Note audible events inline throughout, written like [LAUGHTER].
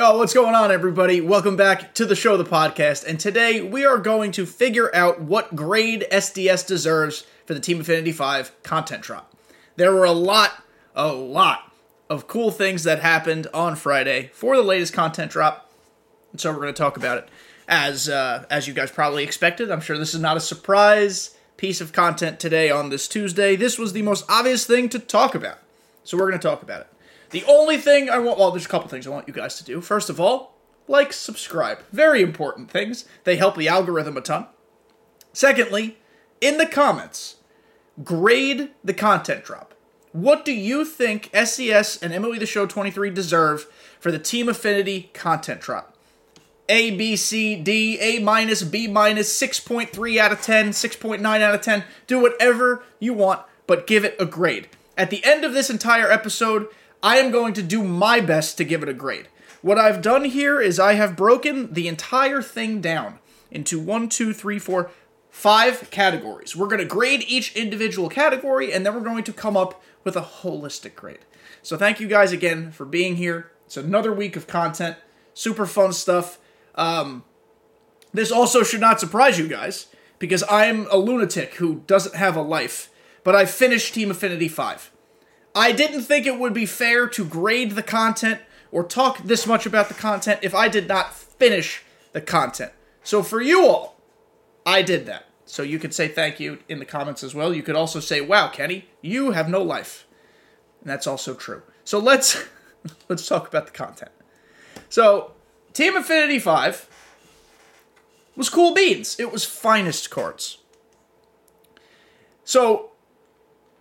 Yo, what's going on, everybody? Welcome back to the show, the podcast. And today we are going to figure out what grade SDS deserves for the Team Affinity 5 content drop. There were a lot, a lot of cool things that happened on Friday for the latest content drop. And so we're going to talk about it. As, uh, as you guys probably expected, I'm sure this is not a surprise piece of content today on this Tuesday. This was the most obvious thing to talk about. So we're going to talk about it. The only thing I want, well, there's a couple things I want you guys to do. First of all, like, subscribe. Very important things. They help the algorithm a ton. Secondly, in the comments, grade the content drop. What do you think SDS and MLB The Show 23 deserve for the Team Affinity content drop? A, B, C, D, A minus, B minus, 6.3 out of 10, 6.9 out of 10. Do whatever you want, but give it a grade. At the end of this entire episode, I am going to do my best to give it a grade. What I've done here is I have broken the entire thing down into one, two, three, four, five categories. We're going to grade each individual category, and then we're going to come up with a holistic grade. So thank you guys again for being here. It's another week of content, super fun stuff. Um, this also should not surprise you guys because I'm a lunatic who doesn't have a life, but I finished Team Affinity 5. I didn't think it would be fair to grade the content or talk this much about the content if I did not finish the content. So for you all, I did that. So you could say thank you in the comments as well. You could also say, "Wow, Kenny, you have no life." And that's also true. So let's [LAUGHS] let's talk about the content. So, Team Affinity 5 was cool beans. It was finest cards. So,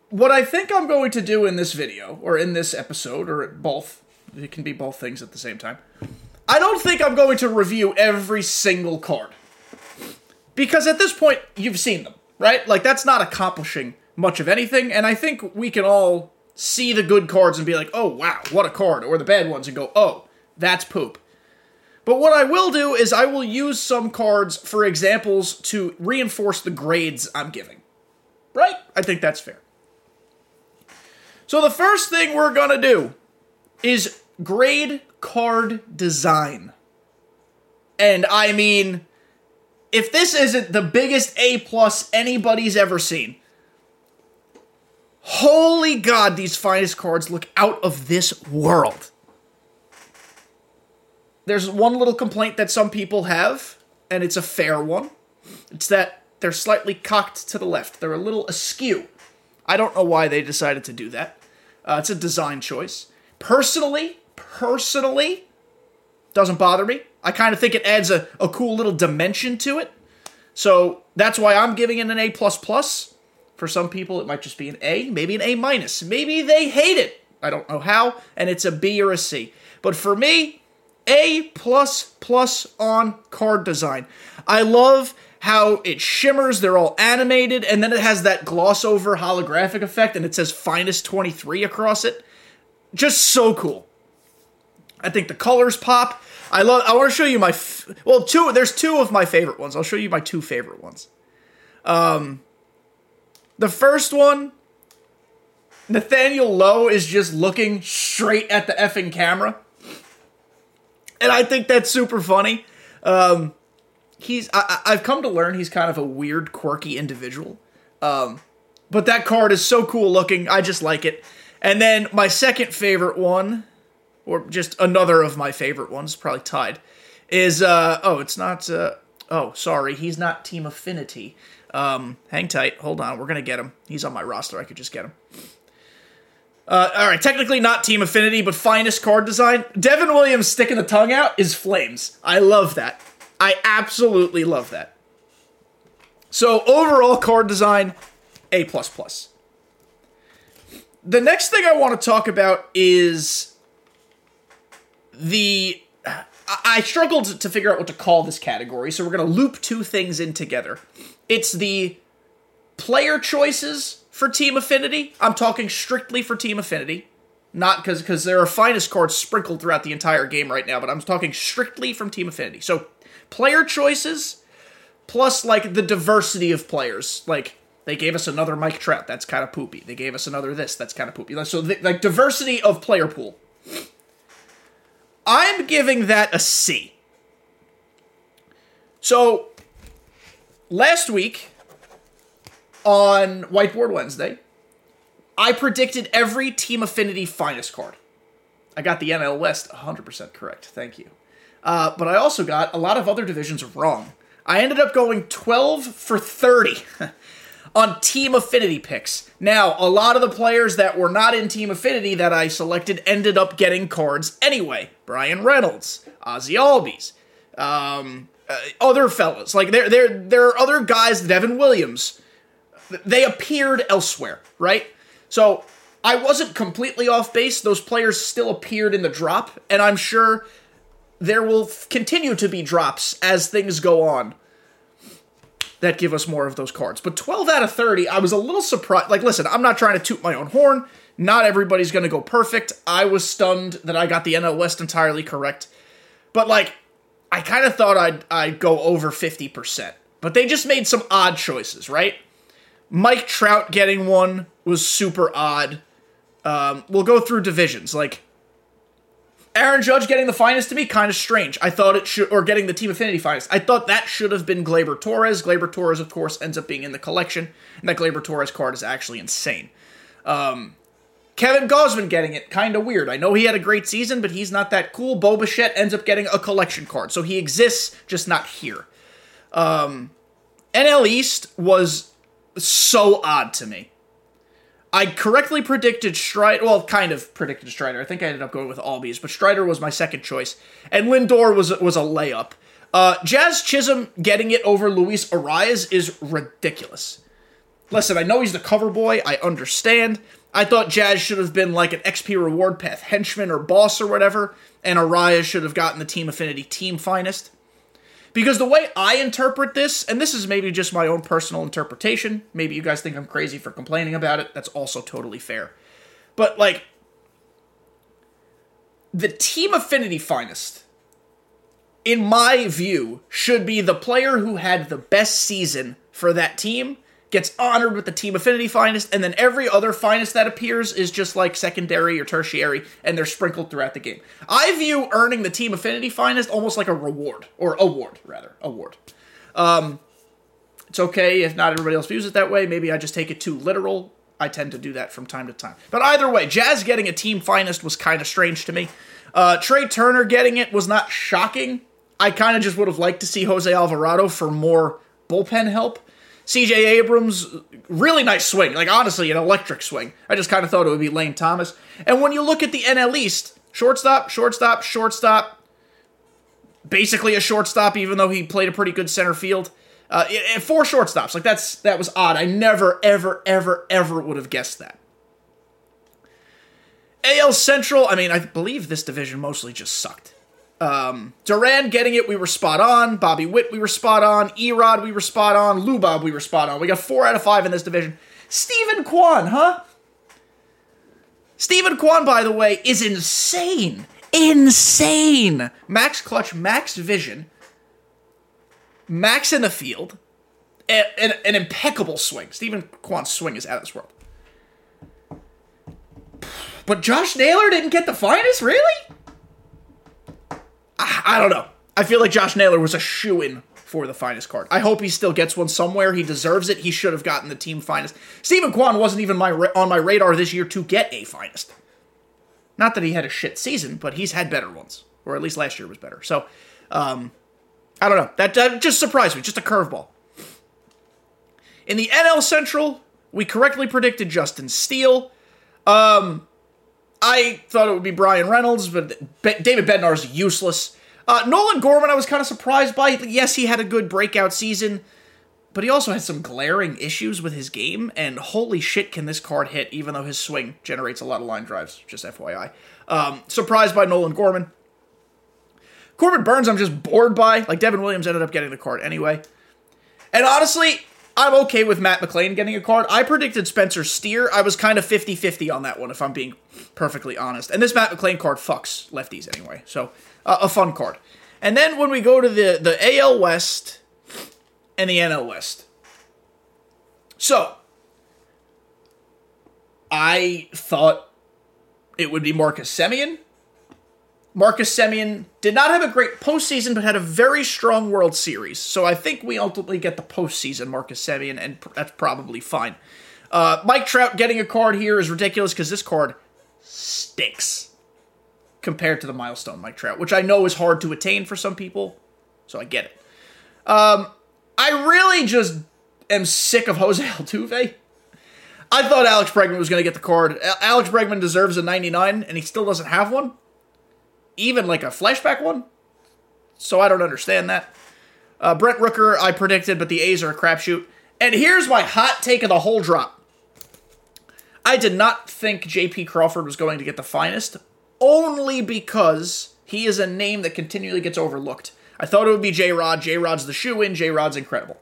what I think I'm going to do in this video, or in this episode, or both, it can be both things at the same time. I don't think I'm going to review every single card. Because at this point, you've seen them, right? Like, that's not accomplishing much of anything, and I think we can all see the good cards and be like, oh, wow, what a card, or the bad ones and go, oh, that's poop. But what I will do is I will use some cards for examples to reinforce the grades I'm giving. Right? I think that's fair. So the first thing we're going to do is grade card design. And I mean, if this isn't the biggest A plus anybody's ever seen, holy God, these finest cards look out of this world. There's one little complaint that some people have, and it's a fair one. It's that they're slightly cocked to the left. They're a little askew. I don't know why they decided to do that. Uh, it's a design choice. Personally, personally, doesn't bother me. I kind of think it adds a, a cool little dimension to it. So that's why I'm giving it an A plus plus. For some people, it might just be an A, maybe an A minus. Maybe they hate it. I don't know how, and it's a B or a C. But for me, a plus plus on card design. I love how it shimmers, they're all animated, and then it has that gloss over holographic effect, and it says finest 23 across it. Just so cool. I think the colors pop. I love. I want to show you my f- well, two. There's two of my favorite ones. I'll show you my two favorite ones. Um, the first one, Nathaniel Lowe is just looking straight at the effing camera and I think that's super funny. Um, he's I, I've come to learn he's kind of a weird, quirky individual. Um, but that card is so cool looking. I just like it. And then my second favorite one, or just another of my favorite ones, probably tied, is uh oh, it's not uh oh sorry, he's not Team Affinity. Um, hang tight, hold on, we're gonna get him. He's on my roster. I could just get him. Uh, all right, technically not Team Affinity, but finest card design. Devin Williams sticking the tongue out is flames. I love that. I absolutely love that. So overall card design, A plus plus. The next thing I want to talk about is the. I struggled to figure out what to call this category, so we're going to loop two things in together. It's the player choices for Team Affinity. I'm talking strictly for Team Affinity. Not because because there are finest cards sprinkled throughout the entire game right now, but I'm talking strictly from Team Affinity. So player choices plus like the diversity of players. Like they gave us another Mike Trout, that's kind of poopy. They gave us another this, that's kind of poopy. So the, like diversity of player pool. I'm giving that a C. So, last week on Whiteboard Wednesday, I predicted every Team Affinity finest card. I got the NL West 100% correct. Thank you. Uh, but I also got a lot of other divisions wrong. I ended up going 12 for 30 [LAUGHS] on Team Affinity picks. Now, a lot of the players that were not in Team Affinity that I selected ended up getting cards anyway. Bryan Reynolds, Ozzy Albies, um, uh, other fellas. Like there, there, there are other guys. Devin Williams. They appeared elsewhere, right? So I wasn't completely off base. Those players still appeared in the drop, and I'm sure there will f- continue to be drops as things go on that give us more of those cards. But 12 out of 30, I was a little surprised. Like, listen, I'm not trying to toot my own horn. Not everybody's going to go perfect. I was stunned that I got the NL West entirely correct. But, like, I kind of thought I'd, I'd go over 50%. But they just made some odd choices, right? Mike Trout getting one was super odd. Um, we'll go through divisions. Like, Aaron Judge getting the finest to me, kind of strange. I thought it should, or getting the Team Affinity finest. I thought that should have been Gleyber Torres. Gleyber Torres, of course, ends up being in the collection, and that Gleyber Torres card is actually insane. Um, Kevin Gausman getting it, kind of weird. I know he had a great season, but he's not that cool. Bo Bichette ends up getting a collection card, so he exists, just not here. Um, NL East was so odd to me. I correctly predicted Strider. Well, kind of predicted Strider. I think I ended up going with Albies, but Strider was my second choice, and Lindor was was a layup. Uh, Jazz Chisholm getting it over Luis Arraez is ridiculous. Listen, I know he's the cover boy. I understand. I thought Jazz should have been like an XP reward path henchman or boss or whatever, and Arraez should have gotten the Team Affinity Team Finest. Because the way I interpret this, and this is maybe just my own personal interpretation, maybe you guys think I'm crazy for complaining about it, that's also totally fair. But, like, the Team Affinity Finest, in my view, should be the player who had the best season for that team gets honored with the Team Affinity Finest, and then every other Finest that appears is just like secondary or tertiary, and they're sprinkled throughout the game. I view earning the Team Affinity Finest almost like a reward, or award, rather. Award. Um, it's okay if not everybody else views it that way. Maybe I just take it too literal. I tend to do that from time to time. But either way, Jazz getting a Team Finest was kind of strange to me. Uh, Trea Turner getting it was not shocking. I kind of just would have liked to see Jose Alvarado for more bullpen help. CJ Abrams, really nice swing. Like, honestly, an electric swing. I just kind of thought it would be Lane Thomas. And when you look at the NL East, shortstop, shortstop, shortstop, basically a shortstop, even though he played a pretty good center field. Uh, four shortstops. Like, that's that was odd. I never, ever, ever, ever would have guessed that. AL Central, I mean, I believe this division mostly just sucked. Um, Duran getting it, we were spot on. Bobby Witt, we were spot on. Erod, we were spot on. Lubob, we were spot on. We got four out of five in this division. Steven Kwan, huh? Steven Kwan, by the way, is insane. Insane. Max clutch, max vision, max in the field, an impeccable swing. Steven Kwan's swing is out of this world. But Josh Naylor didn't get the finest, really? I don't know. I feel like Josh Naylor was a shoe in for the finest card. I hope he still gets one somewhere. He deserves it. He should have gotten the team finest. Steven Kwan wasn't even my on my radar this year to get a finest. Not that he had a shit season, but he's had better ones, or at least last year was better. So, um, I don't know. That, that just surprised me. Just a curveball. In the NL Central, we correctly predicted Justin Steele. Um, I thought it would be Bryan Reynolds, but David Bednar is useless. Uh, Nolan Gorman, I was kind of surprised by. Yes, he had a good breakout season, but he also had some glaring issues with his game. And holy shit, can this card hit? Even though his swing generates a lot of line drives, just FYI. Um, surprised by Nolan Gorman. Corbin Burnes, I'm just bored by. Like Devin Williams ended up getting the card anyway. And honestly, I'm okay with Matt McLain getting a card. I predicted Spencer Steer. I was kind of 50 50 on that one, if I'm being perfectly honest. And this Matt McLain card fucks lefties anyway. So, uh, a fun card. And then when we go to the, the AL West and the NL West. So, I thought it would be Marcus Semien. Marcus Semien did not have a great postseason, but had a very strong World Series. So I think we ultimately get the postseason Marcus Semien, and that's probably fine. Uh, Mike Trout getting a card here is ridiculous because this card stinks compared to the milestone Mike Trout, which I know is hard to attain for some people. So I get it. Um, I really just am sick of Jose [LAUGHS] Altuve. I thought Alex Bregman was going to get the card. Alex Bregman deserves a 99, and he still doesn't have one. Even like a flashback one. So I don't understand that. Uh, Brent Rooker, I predicted, but the A's are a crapshoot. And here's my hot take of the whole drop. I did not think J.P. Crawford was going to get the finest, only because he is a name that continually gets overlooked. I thought it would be J Rod. J Rod's the shoe in. J Rod's incredible.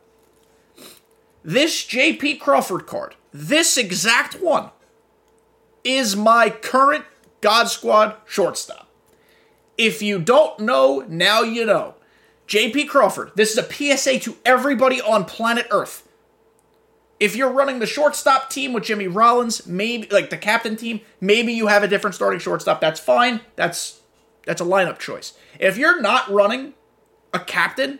This J.P. Crawford card, this exact one, is my current God Squad shortstop. If you don't know, now you know. J.P. Crawford, this is a PSA to everybody on planet Earth. If you're running the shortstop team with Jimmy Rollins, maybe like the captain team, maybe you have a different starting shortstop. That's fine. That's that's a lineup choice. If you're not running a captain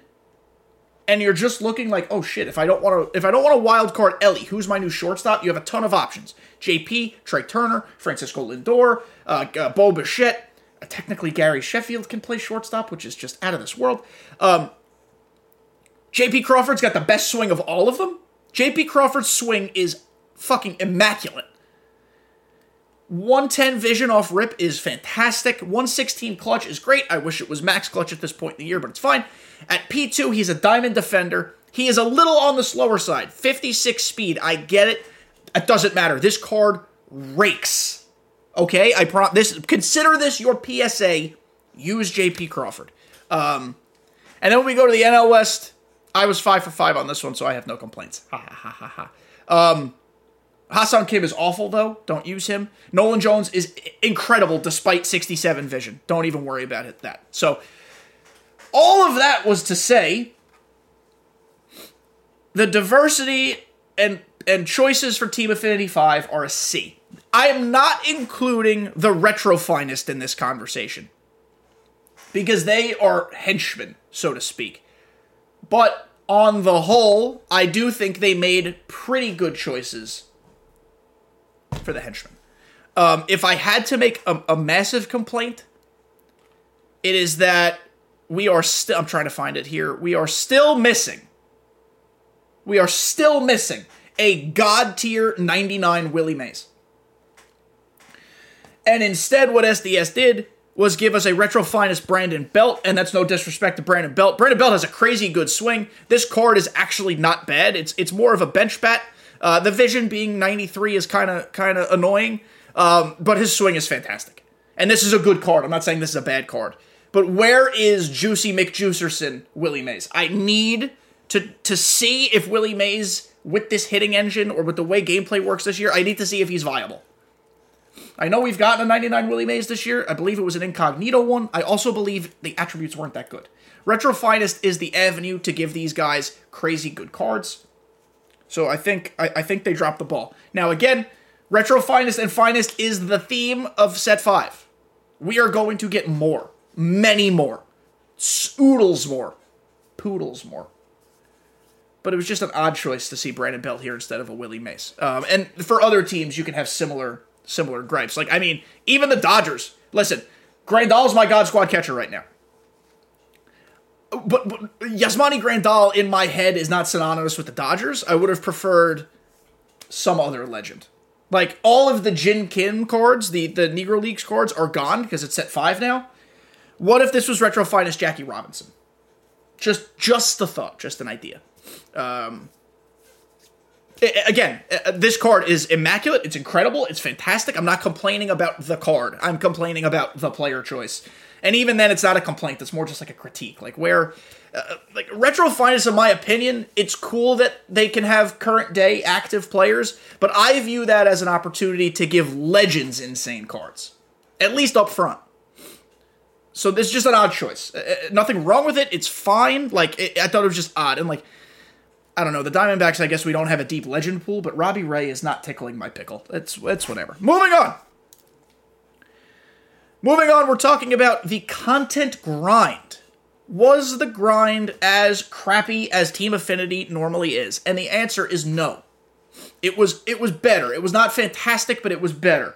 and you're just looking like, oh shit, if I don't want to if I don't want a wild card Elly, who's my new shortstop? You have a ton of options. JP, Trea Turner, Francisco Lindor, uh, uh, Bo Bichette. Technically, Gary Sheffield can play shortstop, which is just out of this world. Um, JP Crawford's got the best swing of all of them. JP Crawford's swing is fucking immaculate. 110 vision off rip is fantastic. 116 clutch is great. I wish it was max clutch at this point in the year, but it's fine. At P2, he's a diamond defender. He is a little on the slower side. 56 speed. I get it. It doesn't matter. This card rakes. Okay, I pro this. Consider this your PSA. Use JP Crawford. Um, and then when we go to the NL West, I was five for five on this one, so I have no complaints. Ha ha ha ha ha. Um, Ha-Seong Kim is awful though. Don't use him. Nolan Jones is incredible despite 67 vision. Don't even worry about it. That so. All of that was to say, the diversity and and choices for Team Affinity 5 are a C. I am not including the retro finest in this conversation because they are henchmen, so to speak. But on the whole, I do think they made pretty good choices for the henchmen. Um, if I had to make a, a massive complaint, it is that we are still. I'm trying to find it here. We are still missing. We are still missing a god tier 99 Willie Mays. And instead, what SDS did was give us a retro finest Brandon Belt, and that's no disrespect to Brandon Belt. Brandon Belt has a crazy good swing. This card is actually not bad. It's it's more of a bench bat. Uh, the vision being 93 is kind of kind of annoying, um, but his swing is fantastic. And this is a good card. I'm not saying this is a bad card. But where is Juicy McJuicerson Willie Mays? I need to to see if Willie Mays with this hitting engine or with the way gameplay works this year, I need to see if he's viable. I know we've gotten a 99 Willie Mays this year. I believe it was an incognito one. I also believe the attributes weren't that good. Retro Finest is the avenue to give these guys crazy good cards. So I think I, I think they dropped the ball. Now again, Retro Finest and Finest is the theme of set five. We are going to get more. Many more. Oodles more. Poodles more but it was just an odd choice to see Brandon Belt here instead of a Willie Mays. Um, and for other teams, you can have similar similar gripes. Like I mean, even the Dodgers. Listen, Grandal's my God Squad catcher right now. But, but Yasmani Grandal in my head is not synonymous with the Dodgers. I would have preferred some other legend. Like all of the Jin Kim cards, the the Negro Leagues cards are gone because it's set five now. What if this was retro finest Jackie Robinson? Just just the thought, just an idea. Um, again, this card is immaculate. It's incredible. It's fantastic. I'm not complaining about the card. I'm complaining about the player choice. And even then, it's not a complaint. It's more just like a critique. Like where, uh, like retro finest, in my opinion, it's cool that they can have current day active players, but I view that as an opportunity to give legends insane cards, at least up front. So this is just an odd choice. Uh, uh nothing wrong with it. It's fine. Like it, I thought it was just odd, and like I don't know. The Diamondbacks, I guess we don't have a deep legend pool, but Robbie Ray is not tickling my pickle. It's it's whatever. Moving on. Moving on, we're talking about the content grind. Was the grind as crappy as Team Affinity normally is? And the answer is no. It was it was better. It was not fantastic, but it was better.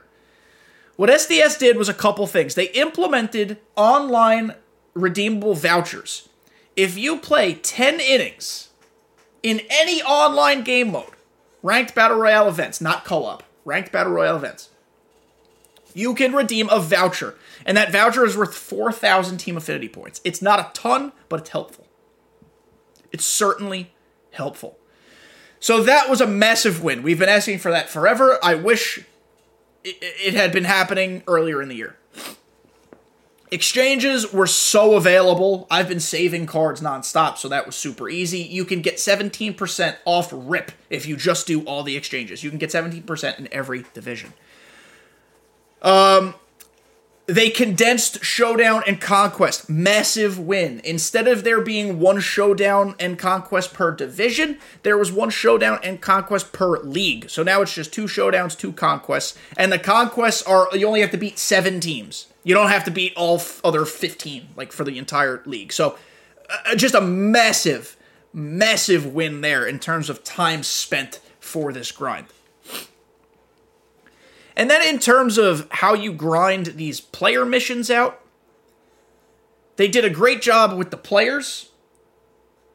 What SDS did was a couple things. They implemented online redeemable vouchers. If you play 10 innings in any online game mode, ranked battle royale events, not co-op, ranked battle royale events, you can redeem a voucher, and that voucher is worth 4,000 Team Affinity points. It's not a ton, but it's helpful. It's certainly helpful. So that was a massive win. We've been asking for that forever. I wish it, had been happening earlier in the year. Exchanges were so available. I've been saving cards nonstop, so that was super easy. You can get 17% off RIP if you just do all the exchanges. You can get 17% in every division. Um, they condensed Showdown and Conquest. Massive win. Instead of there being one Showdown and Conquest per division, there was one Showdown and Conquest per league. So now it's just two Showdowns, two Conquests. And the Conquests are, you only have to beat seven teams. You don't have to beat all f- other 15, like for the entire league. So uh, just a massive, massive win there in terms of time spent for this grind. And then in terms of how you grind these player missions out, they did a great job with the players.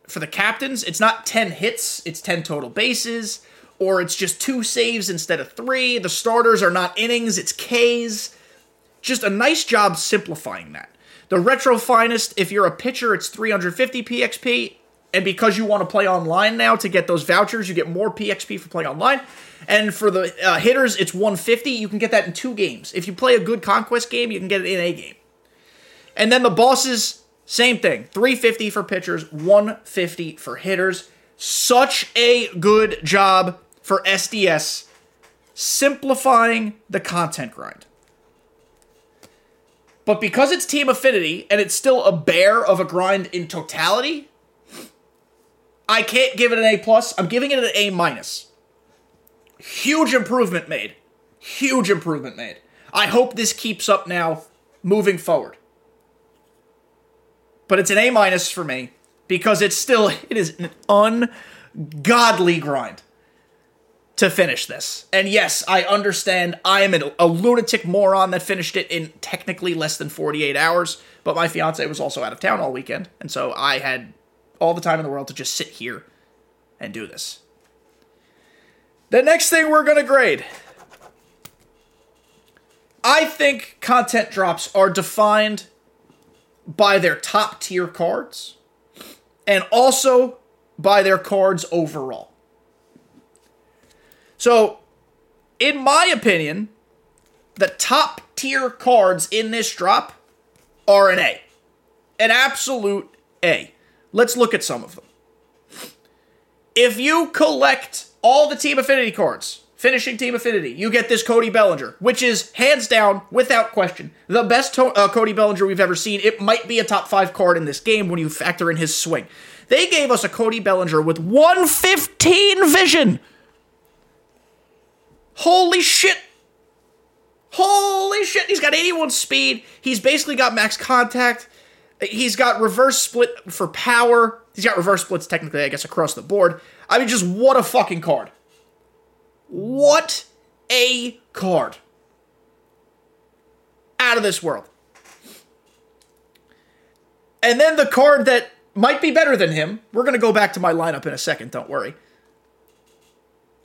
For the captains, it's not 10 hits, it's 10 total bases, or it's just two saves instead of three. The starters are not innings, it's Ks. Just a nice job simplifying that. The Retro Finest, if you're a pitcher, it's 350 PXP. And because you want to play online now to get those vouchers, you get more PXP for playing online. And for the uh, hitters, it's 150. You can get that in two games. If you play a good Conquest game, you can get it in a game. And then the bosses, same thing 350 for pitchers, 150 for hitters. Such a good job for SDS simplifying the content grind. But because it's Team Affinity and it's still a bear of a grind in totality, I can't give it an A plus. I'm giving it an A minus. Huge improvement made. Huge improvement made. I hope this keeps up now moving forward. But it's an A minus for me because it's still [LAUGHS] it is an ungodly grind to finish this. And yes, I understand I am a, lunatic moron that finished it in technically less than 48 hours, but my fiance was also out of town all weekend, and so I had all the time in the world to just sit here and do this. The next thing we're going to grade. I think content drops are defined by their top tier cards and also by their cards overall. So, in my opinion, the top tier cards in this drop are an A. An absolute A. Let's look at some of them. If you collect all the Team Affinity cards, finishing Team Affinity, you get this Cody Bellinger, which is hands down, without question, the best to- uh, Cody Bellinger we've ever seen. It might be a top five card in this game when you factor in his swing. They gave us a Cody Bellinger with 115 vision. Holy shit. Holy shit. He's got 81 speed. He's basically got max contact. He's got reverse split for power. He's got reverse splits technically, I guess, across the board. I mean, just what a fucking card. What a card. Out of this world. And then the card that might be better than him, we're going to go back to my lineup in a second, don't worry.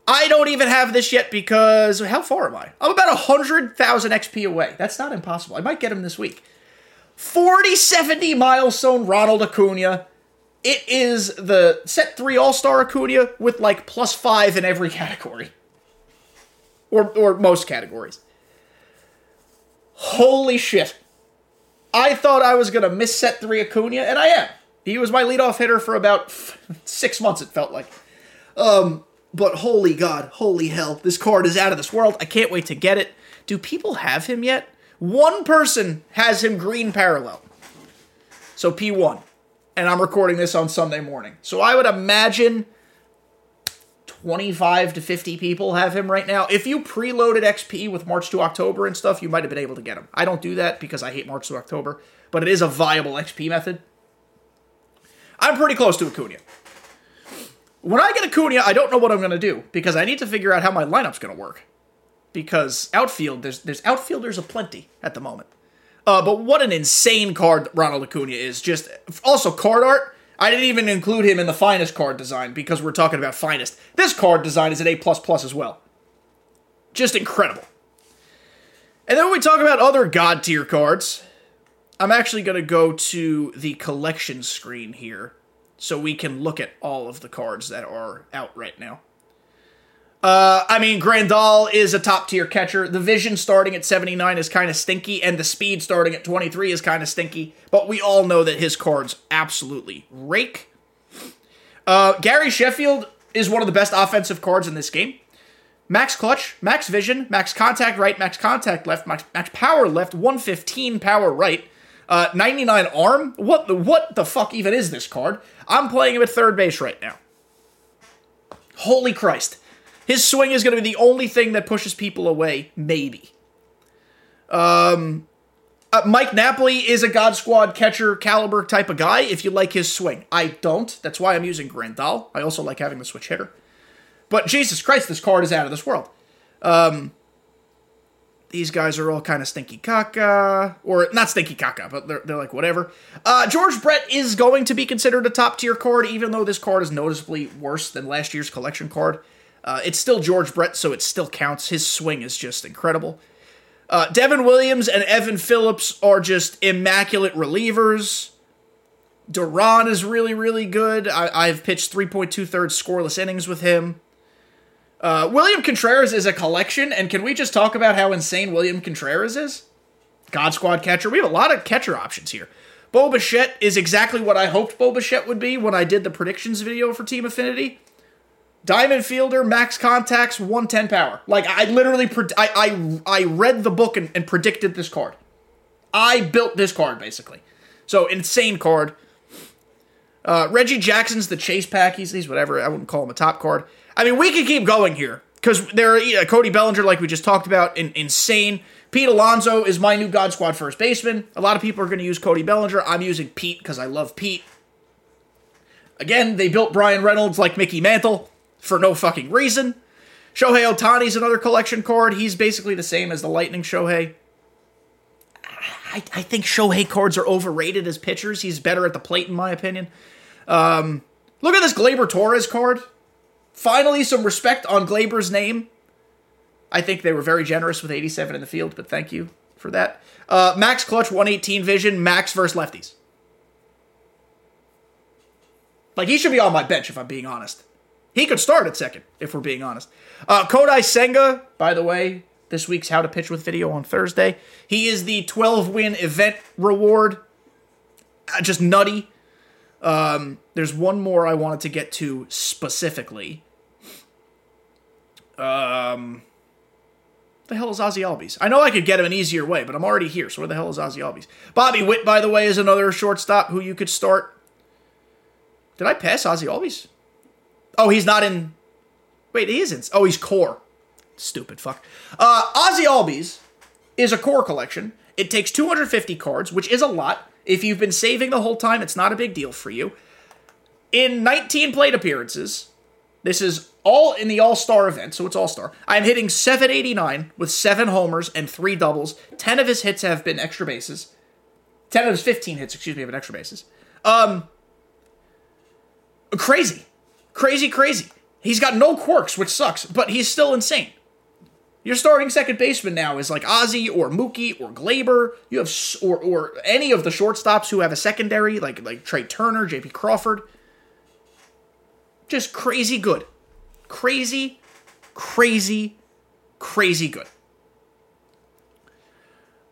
I don't even have this yet because how far am I? I'm about 100,000 XP away. That's not impossible. I might get him this week. 40 70 milestone Ronald Acuna. It is the set three All Star Acuna with like plus five in every [LAUGHS] category, or or most categories. Holy shit! I thought I was gonna miss set three Acuna, and I am. He was my leadoff hitter for about [LAUGHS] six months. It felt like. Um, but holy god, holy hell, this card is out of this world. I can't wait to get it. Do people have him yet? One person has him green parallel. So P1. And I'm recording this on Sunday morning. So I would imagine 25 to 50 people have him right now. If you preloaded XP with March to October and stuff, you might have been able to get him. I don't do that because I hate March to October, but it is a viable XP method. I'm pretty close to Acuna. When I get Acuna, I don't know what I'm going to do because I need to figure out how my lineup's going to work. Because outfield, there's there's outfielders aplenty at the moment. Uh, but what an insane card Ronald Acuna is. Just also card art. I didn't even include him in the finest card design because we're talking about finest. This card design is an A plus plus as well. Just incredible. And then when we talk about other god tier cards, I'm actually going to go to the collection screen here so we can look at all of the cards that are out right now. Uh, I mean, Grandal is a top tier catcher. The vision starting at 79 is kind of stinky, and the speed starting at 23 is kind of stinky. But we all know that his cards absolutely rake. Uh, Gary Sheffield is one of the best offensive cards in this game. Max clutch, max vision, max contact right, max contact left, max, max power left, 115 power right. Uh, 99 arm. What the what the fuck even is this card? I'm playing him at third base right now. Holy Christ. His swing is going to be the only thing that pushes people away, maybe. Um, uh, Mike Napoli is a God Squad catcher caliber type of guy if you like his swing. I don't. That's why I'm using Grandal. I also like having the switch hitter. But Jesus Christ, this card is out of this world. Um, these guys are all kind of stinky caca, or not stinky caca, but they're, they're like whatever. Uh, George Brett is going to be considered a top tier card, even though this card is noticeably worse than last year's collection card. Uh, it's still George Brett, so it still counts. His swing is just incredible. Uh, Devin Williams and Evan Phillips are just immaculate relievers. Duran is really, really good. I, have pitched 3.2 thirds scoreless innings with him. Uh, William Contreras is a collection, and can we just talk about how insane William Contreras is? God Squad catcher. We have a lot of catcher options here. Bo Bichette is exactly what I hoped Bo Bichette would be when I did the predictions video for Team Affinity. Diamond Fielder, max contacts, 110 power. Like, I literally, I, I, I read the book and, and predicted this card. I built this card, basically. So, insane card. Uh, Reggie Jackson's the chase pack. He's, he's whatever. I wouldn't call him a top card. I mean, we could keep going here because there are Cody Bellinger, like we just talked about, in, insane. Pete Alonso is my new God Squad first baseman. A lot of people are going to use Cody Bellinger. I'm using Pete because I love Pete. Again, they built Bryan Reynolds like Mickey Mantle for no fucking reason. Shohei Ohtani's another collection card. He's basically the same as the Lightning Shohei. I, I think Shohei cards are overrated as pitchers. He's better at the plate, in my opinion. Um, look at this Gleyber Torres card. Finally, some respect on Gleyber's name. I think they were very generous with 87 in the field, but thank you for that. Uh, max clutch 118 vision, max versus lefties. Like he should be on my bench if I'm being honest. He could start at second if we're being honest. Uh, Kodai Senga, by the way, this week's How to Pitch with video on Thursday. He is the 12 win event reward. Uh, just nutty. Um, there's one more I wanted to get to specifically. Um, the hell is Ozzy Albies? I know I could get him an easier way, but I'm already here. So where the hell is Ozzy Albies? Bobby Witt, by the way, is another shortstop who you could start. Did I pass Ozzy Albies? Oh, he's not in. Wait, he isn't. Oh, he's core. Stupid fuck. Uh, Ozzy Albies is a core collection. It takes 250 cards, which is a lot. If you've been saving the whole time, it's not a big deal for you. In 19 plate appearances, this is all in the All Star event, so it's All Star. I'm hitting 789 with seven homers and three doubles. 10 of his hits have been extra bases. 10 of his 15 hits, excuse me, have been extra bases. Um, crazy. Crazy, crazy. He's got no quirks, which sucks, but he's still insane. Your starting second baseman now is like Ozzy or Mookie or Gleyber. You have or or any of the shortstops who have a secondary, like like Trea Turner, J.P. Crawford. Just crazy good, crazy, crazy, crazy good.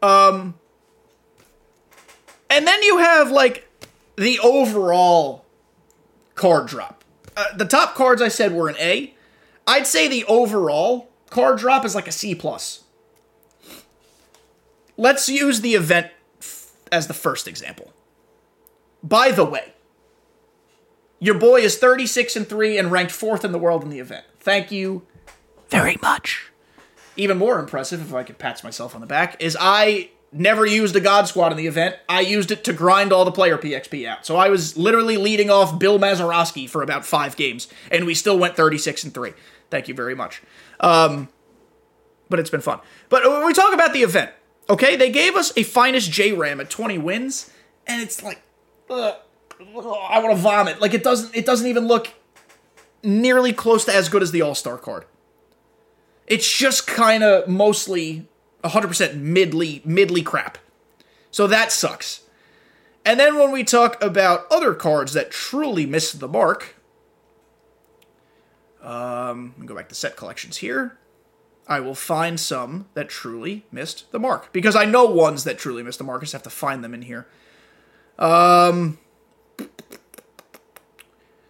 Um, and then you have like the overall card drop. Uh, the top cards I said were an A. I'd say the overall Card drop is like a C plus. Let's use the event f- as the first example. By the way, Your boy is 36 and 3 and ranked 4th in the world in the event. Thank you very much. Even more impressive, if I could pat myself on the back, is I never used a God Squad in the event. I used it to grind all the player PXP out. So I was literally leading off Bill Mazeroski for about five games, and we still went 36 and 3. Thank you very much. Um, but it's been fun. But when we talk about the event, okay, they gave us a finest JRAM at 20 wins, and it's like, ugh, I want to vomit. Like it doesn't, it doesn't even look nearly close to as good as the All Star card. It's just kind of mostly 100% midly, midly crap. So that sucks. And then when we talk about other cards that truly missed the mark, um, go back to set collections here. I will find some that truly missed the mark because I know ones that truly missed the mark. I just have to find them in here. Um,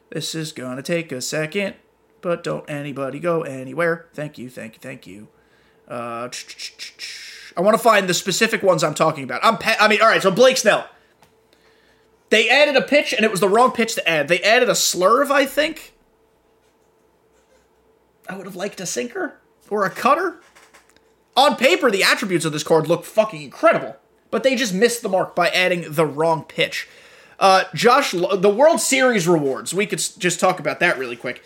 this is gonna take a second, but don't anybody go anywhere. Thank you, thank you, thank you. Uh, I want to find the specific ones I'm talking about. I'm, I mean, all right. So Blake Snell. They added a pitch, and it was the wrong pitch to add. They added a slurve, I think. I would have liked a sinker or a cutter. On paper, the attributes of this card look fucking incredible, but they just missed the mark by adding the wrong pitch. Uh, Josh, the World Series rewards. We could just talk about that really quick.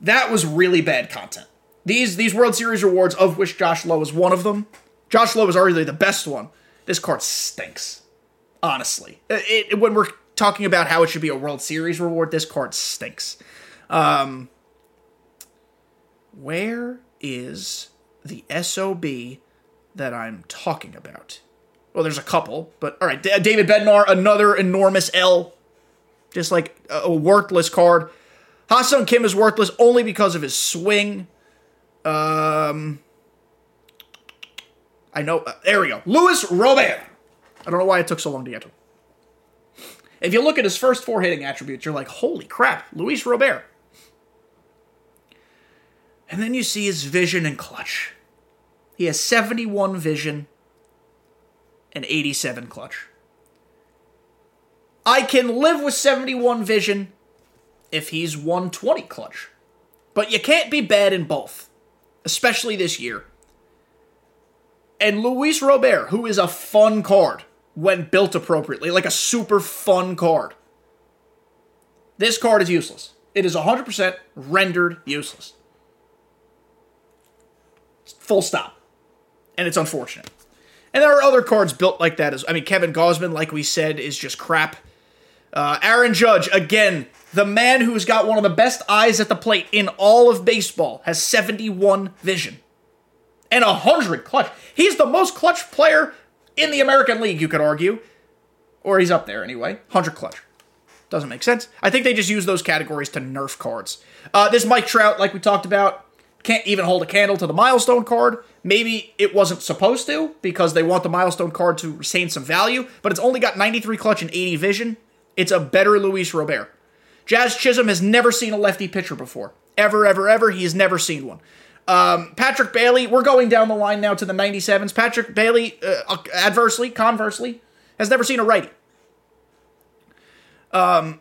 That was really bad content. These these World Series rewards, of which Josh Lowe is one of them. Josh Lowe is arguably the best one. This card stinks. Honestly, it, it, when we're talking about how it should be a World Series reward, this card stinks. Um, where is the SOB that I'm talking about? Well, there's a couple, but all right. David Bednar, another enormous L. Just like a worthless card. Ha-Seong Kim is worthless only because of his swing. Um, I know. Uh, there we go. Luis Robert. I don't know why it took so long to get to him. If you look at his first four hitting attributes, you're like, holy crap, Luis Robert. And then you see his vision and clutch. He has 71 vision and 87 clutch. I can live with 71 vision if he's 120 clutch. But you can't be bad in both, especially this year. And Luis Robert, who is a fun card when built appropriately, like a super fun card. This card is useless. It is 100% rendered useless. Full stop. And it's unfortunate. And there are other cards built like that as I mean Kevin Gausman, like we said, is just crap. Uh, Aaron Judge, again, the man who's got one of the best eyes at the plate in all of baseball, has 71 vision and 100 clutch. He's the most clutch player in the American League, you could argue. Or he's up there anyway. 100 clutch. Doesn't make sense. I think they just use those categories to nerf cards. Uh, this Mike Trout, like we talked about, can't even hold a candle to the milestone card. Maybe it wasn't supposed to because they want the milestone card to retain some value, but it's only got 93 clutch and 80 vision. It's a better Luis Robert. Jazz Chisholm has never seen a lefty pitcher before. Ever, ever, ever. He has never seen one. Um, Patrick Bailey, we're going down the line now to the 97s. Patrick Bailey, uh, adversely, conversely, has never seen a righty. Um,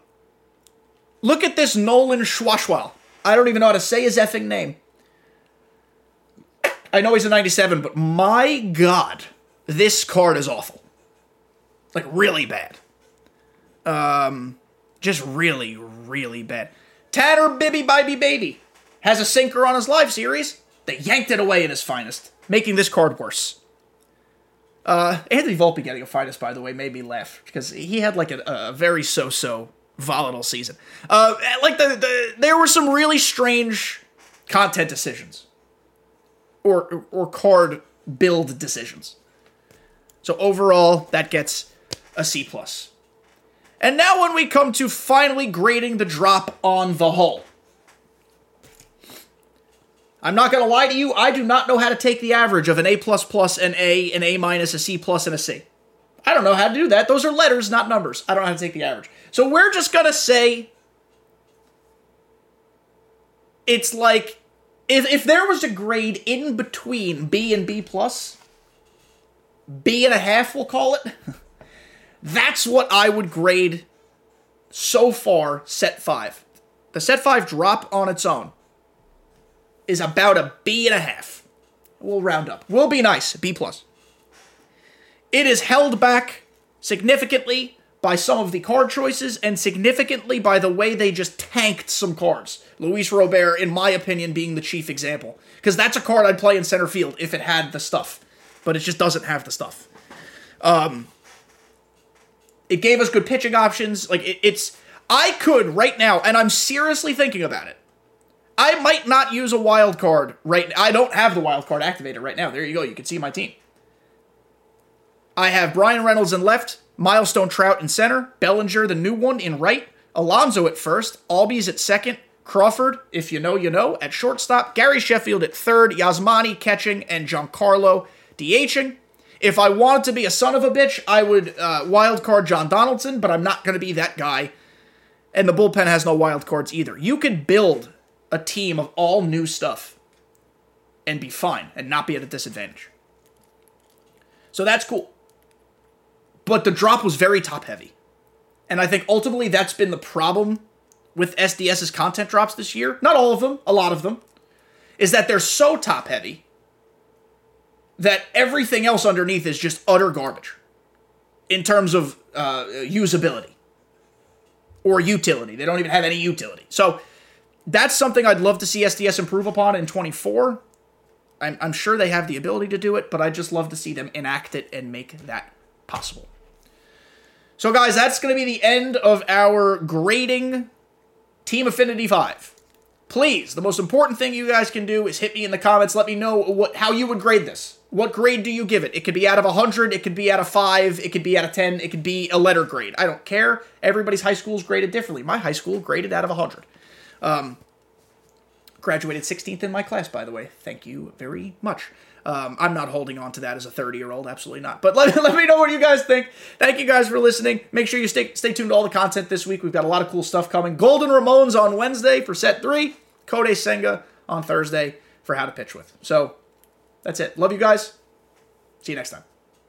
look at this Nolan Schwashwell. I don't even know how to say his effing name. I know he's a 97, but my god, this card is awful. Like, really bad. Um, just really, really bad. Tanner Bibby Baby Baby has a sinker on his live series. that yanked it away in his finest, making this card worse. Uh, Anthony Volpe getting a finest, by the way, made me laugh because he had like a, a very so-so volatile season. Uh, like the, the there were some really strange content decisions or or card build decisions. So overall, that gets a C plus. And now when we come to finally grading the drop on the hull. I'm not to lie to you, I do not know how to take the average of an A++, plus an A, an A minus, a C plus, and a C. I don't know how to do that. Those are letters, not numbers. I don't know how to take the average. So we're just to say it's like if, if there was a grade in between B and B plus, B and a half, we'll call it, [LAUGHS] that's what I would grade so far set five. The set five drop on its own is about a B and a half. We'll round up. We'll be nice. B plus. It is held back significantly by some of the card choices and significantly by the way they just tanked some cards. Luis Robert, in my opinion, being the chief example. Because that's a card I'd play in center field if it had the stuff. But it just doesn't have the stuff. Um, it gave us good pitching options. Like, it, it's. I could right now, and I'm seriously thinking about it. I might not use a wild card right I don't have the wild card activated right now. There you go. You can see my team. I have Bryan Reynolds in left, Milestone Trout in center, Bellinger, the new one, in right, Alonso at first, Albies at second, Crawford, if you know, you know, at shortstop, Gary Sheffield at third, Yasmani catching, and Giancarlo DHing. If I wanted to be a son of a bitch, I would uh, wild card John Donaldson, but I'm not going to be that guy. And the bullpen has no wild cards either. You could build a team of all new stuff and be fine and not be at a disadvantage. So that's cool but the drop was very top heavy. And I think ultimately that's been the problem with SDS's content drops this year. Not all of them, a lot of them. Is that they're so top heavy that everything else underneath is just utter garbage in terms of uh, usability or utility. They don't even have any utility. So that's something I'd love to see SDS improve upon in 24. I'm, I'm sure they have the ability to do it, but I'd just love to see them enact it and make that possible. So, guys, that's going to be the end of our grading Team Affinity 5. Please, the most important thing you guys can do is hit me in the comments. Let me know what how you would grade this. What grade do you give it? It could be out of 100, it could be out of 5, it could be out of 10, it could be a letter grade. I don't care. Everybody's high school is graded differently. My high school graded out of 100. Um, graduated 16th in my class, by the way. Thank you very much. Um, I'm not holding on to that as a 30 year old, absolutely not. But let, [LAUGHS] let me know what you guys think. Thank you guys for listening. Make sure you stay stay tuned to all the content this week. We've got a lot of cool stuff coming. Golden Ramones on Wednesday for set three. Kodai Senga on Thursday for how to pitch with. So that's it. Love you guys. See you next time.